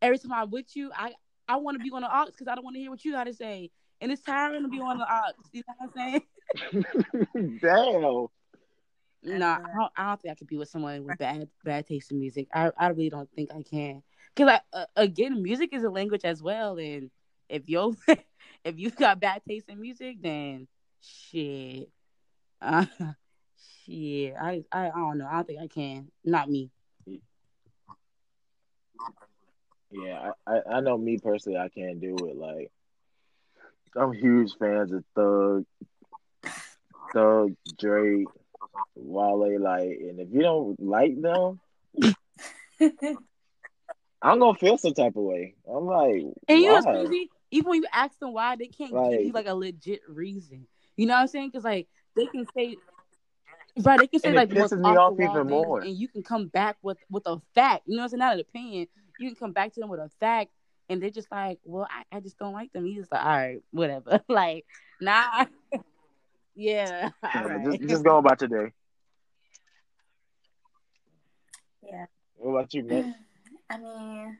every time I'm with you, I I want to be on the aux because I don't want to hear what you got to say, and it's tiring to be on the aux. You know what I'm saying? Damn. No, I don't, I don't think I could be with someone with bad bad taste in music. I I really don't think I can. Cause like uh, again, music is a language as well, and if you if you've got bad taste in music, then shit, uh, shit. I, I I don't know. I don't think I can. Not me. Yeah, I, I, I know me personally, I can't do it. Like, I'm huge fans of Thug, Thug, Drake, Wale. Like, and if you don't like them, I'm gonna feel some type of way. I'm like, And you know what's crazy? Even when you ask them why, they can't give you Like- like a legit reason. You know what I'm saying? Because like they can say, right? They can say like pisses me off off the wall even more. and you can come back with with a fact. You know what I'm saying? Not an opinion. You can come back to them with a fact, and they're just like, "Well, I, I just don't like them." You just like, "All right, whatever." like, nah, yeah, Yeah, right. just, just go about your day. Yeah. What about you, Nick? I mean,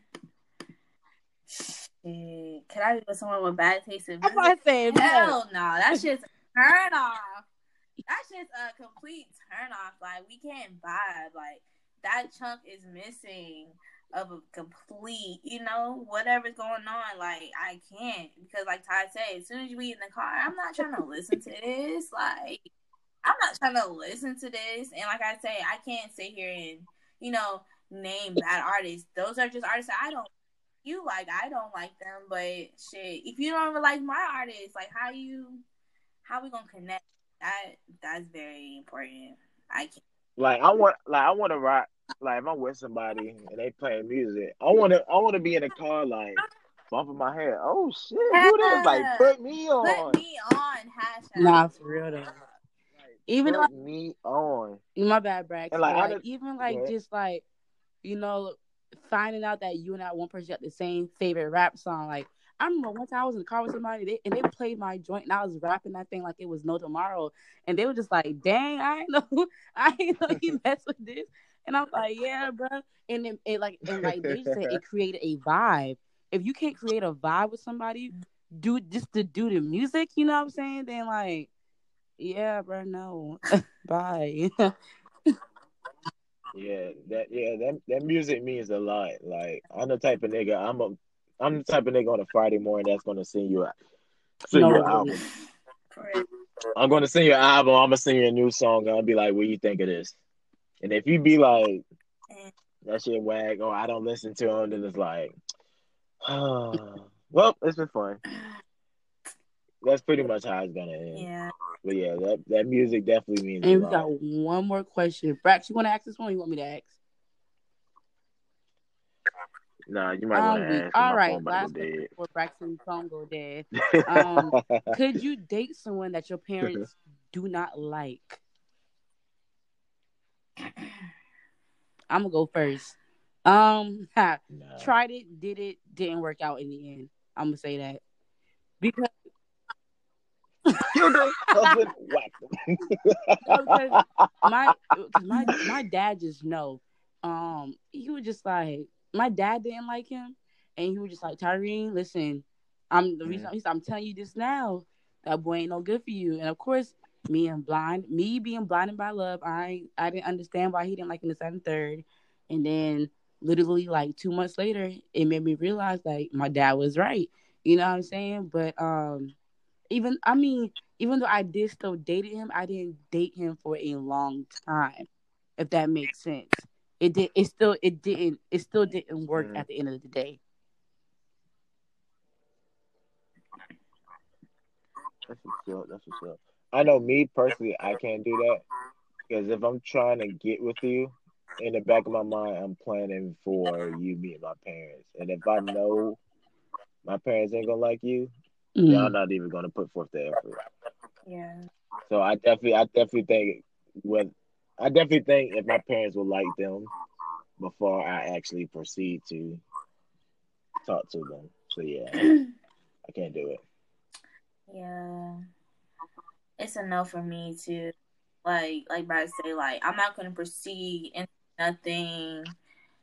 shit. Can I be with someone with bad taste in I'm music? not saying. Hell no. That shit's a turn off. That shit's a complete turn off. Like we can't vibe. Like that chunk is missing. Of a complete, you know, whatever's going on. Like I can't because, like Ty said, as soon as we in the car, I'm not trying to listen to this. Like I'm not trying to listen to this. And like I say, I can't sit here and you know name bad artists. Those are just artists I don't. You like I don't like them, but shit, if you don't even like my artists, like how you, how we gonna connect? That that's very important. I can't. Like I want, like I want to rock. Like if I'm with somebody and they playing music, I want to, I want to be in the car like bumping my head. Oh shit, who this? Like put me on. Put me on. Hashtag. Nah, for real though. Like, Even put like me on. my bad, Brax. Like, like, did- even like Yeah. just like you know finding out that you and that one person got the same favorite rap song. Like I remember one time I was in the car with somebody they, and they played my joint and I was rapping that thing like it was no tomorrow, and they were just like, "Dang, I know, I ain't know you mess with this." And I was like, "Yeah, bro." And then it like and like they said it created a vibe. If you can't create a vibe with somebody, do just to do the music, you know what I'm saying? Then like, yeah, bro, no, bye. Yeah, that yeah, that that music means a lot. Like I'm the type of nigga. I'm a, I'm the type of nigga on a Friday morning that's gonna send you a, send No you an album. I'm gonna send you an album. I'm gonna send you a new song. And I'll be like, what do you think of this? And if you be like, that shit wag, or I don't listen to him, then it's like, oh, well, it's been fun. That's pretty much how it's gonna end. Yeah. But yeah, that that music definitely means And a we lot. got one more question. Brax, you want to ask this one? Or you want me to ask? Nah, you might I'm want to weak. ask. 'cause All my right, phone about last to question dead. before Braxton's phone go dead. Um, Could you date someone that your parents do not like? I'm gonna go first. Um, Nah. tried it, did it, didn't work out in the end. I'm gonna say that because Killed husband, whacked him. because my my my dad just know. Um, he was just like my dad didn't like him, and he was just like Tyrene, listen, I'm the reason he's I'm telling you this now. That boy ain't no good for you. And of course, me and blind, me being blinded by love, I I didn't understand why he didn't like me the second third, and then literally like two months later, it made me realize like my dad was right. You know what I'm saying? But um, even I mean, even though I did still dated him, I didn't date him for a long time. If that makes sense, it did. It still it didn't. It still didn't work Mhm. at the end of the day. That's what's up. That's what's up. I know me personally, I can't do that because if I'm trying to get with you, in the back of my mind, I'm planning for you meeting my parents, and if I know my parents ain't gonna like you, Mm. y'all not even gonna put forth the effort. Yeah. So I definitely, I definitely think with, I definitely think if my parents would like them before I actually proceed to talk to them. So yeah, I can't do it. Yeah. It's a no for me to Like like Brad say, like I'm not gonna proceed in nothing,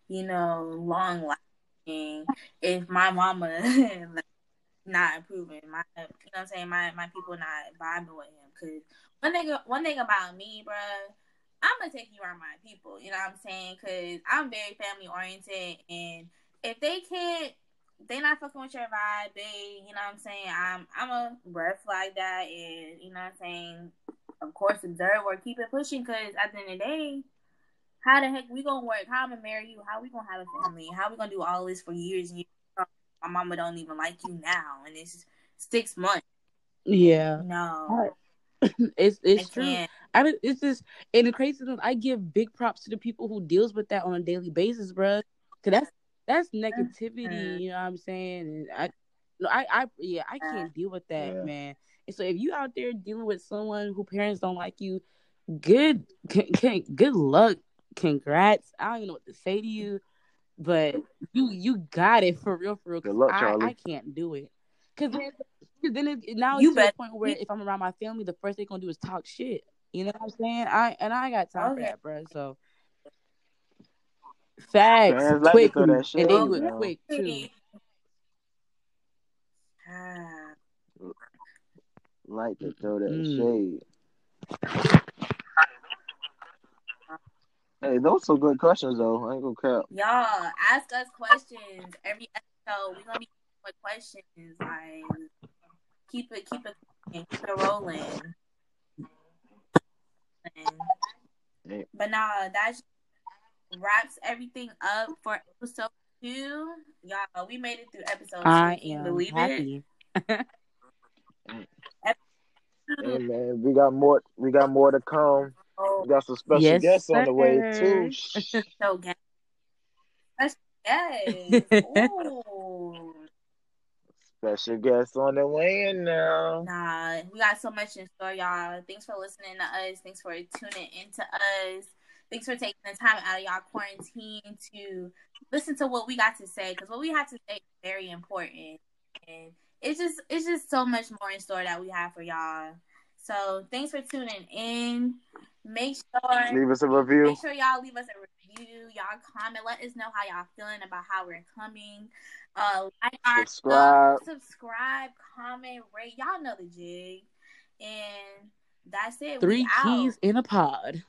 you know, long lasting if my mama like, not approving. My you know what I'm saying, my my people not vibing with him. Cause one thing one thing about me, bruh, I'm gonna take you around my people, you know what I'm saying? Cause I'm very family oriented and if they can't they not fucking with your vibe, they, you know what I'm saying? I'm I'm a red like that and you know what I'm saying, of course observe or keep it pushing because at the end of the day, how the heck we gonna work? How I'm gonna marry you? How we gonna have a family? How we gonna do all this for years and years? Um, my mama don't even like you now and it's six months. Yeah, No. it's it's I true. can't. I mean, it's just and the crazy thing I give big props to the people who deals with that on a daily basis, bruh. Cause that's that's negativity, you know what I'm saying? And I, no, I, I, yeah, I can't deal with that, Yeah. man. And so if you out there dealing with someone who parents don't like you, good, can, can, good luck, congrats. I don't even know what to say to you, but you you got it for real, for real. Good luck, I, Charlie. I can't do it. Cause then, cause then it, now You it's to the point where if I'm around my family, the first thing they're gonna do is talk shit. You know what I'm saying? I and I got time for that, bro. So facts, Parents like to quick, throw that and shit they out, do it man. quick too. Ah. Like to throw that Mm. shade. Hey, those are good questions though. I ain't gonna cap. Y'all ask us questions every episode. We're gonna be with questions. Like keep it, keep it, keep it rolling. Yeah. But nah, that just wraps everything up for episode two. Y'all, we made it through episode two. I am believe it? happy. Hey man, we got more. We got more to come. Oh, We got some special Yes, guests on the way too. sir. so ga- Yes. Ooh. Special guests on the way in now. Nah, we got so much in store, y'all. Thanks for listening to us. Thanks for tuning into us. Thanks for taking the time out of y'all quarantine to listen to what we got to say because what we have to say is very important, and it's just it's just so much more in store that we have for y'all. So thanks for tuning in. Make sure Leave us a review. Make sure y'all leave us a review. Y'all comment. Let us know how y'all feeling about how we're coming. Uh, like our Subscribe. stuff, subscribe, comment, rate. Y'all know the jig. And that's it. Three we out. keys in a pod.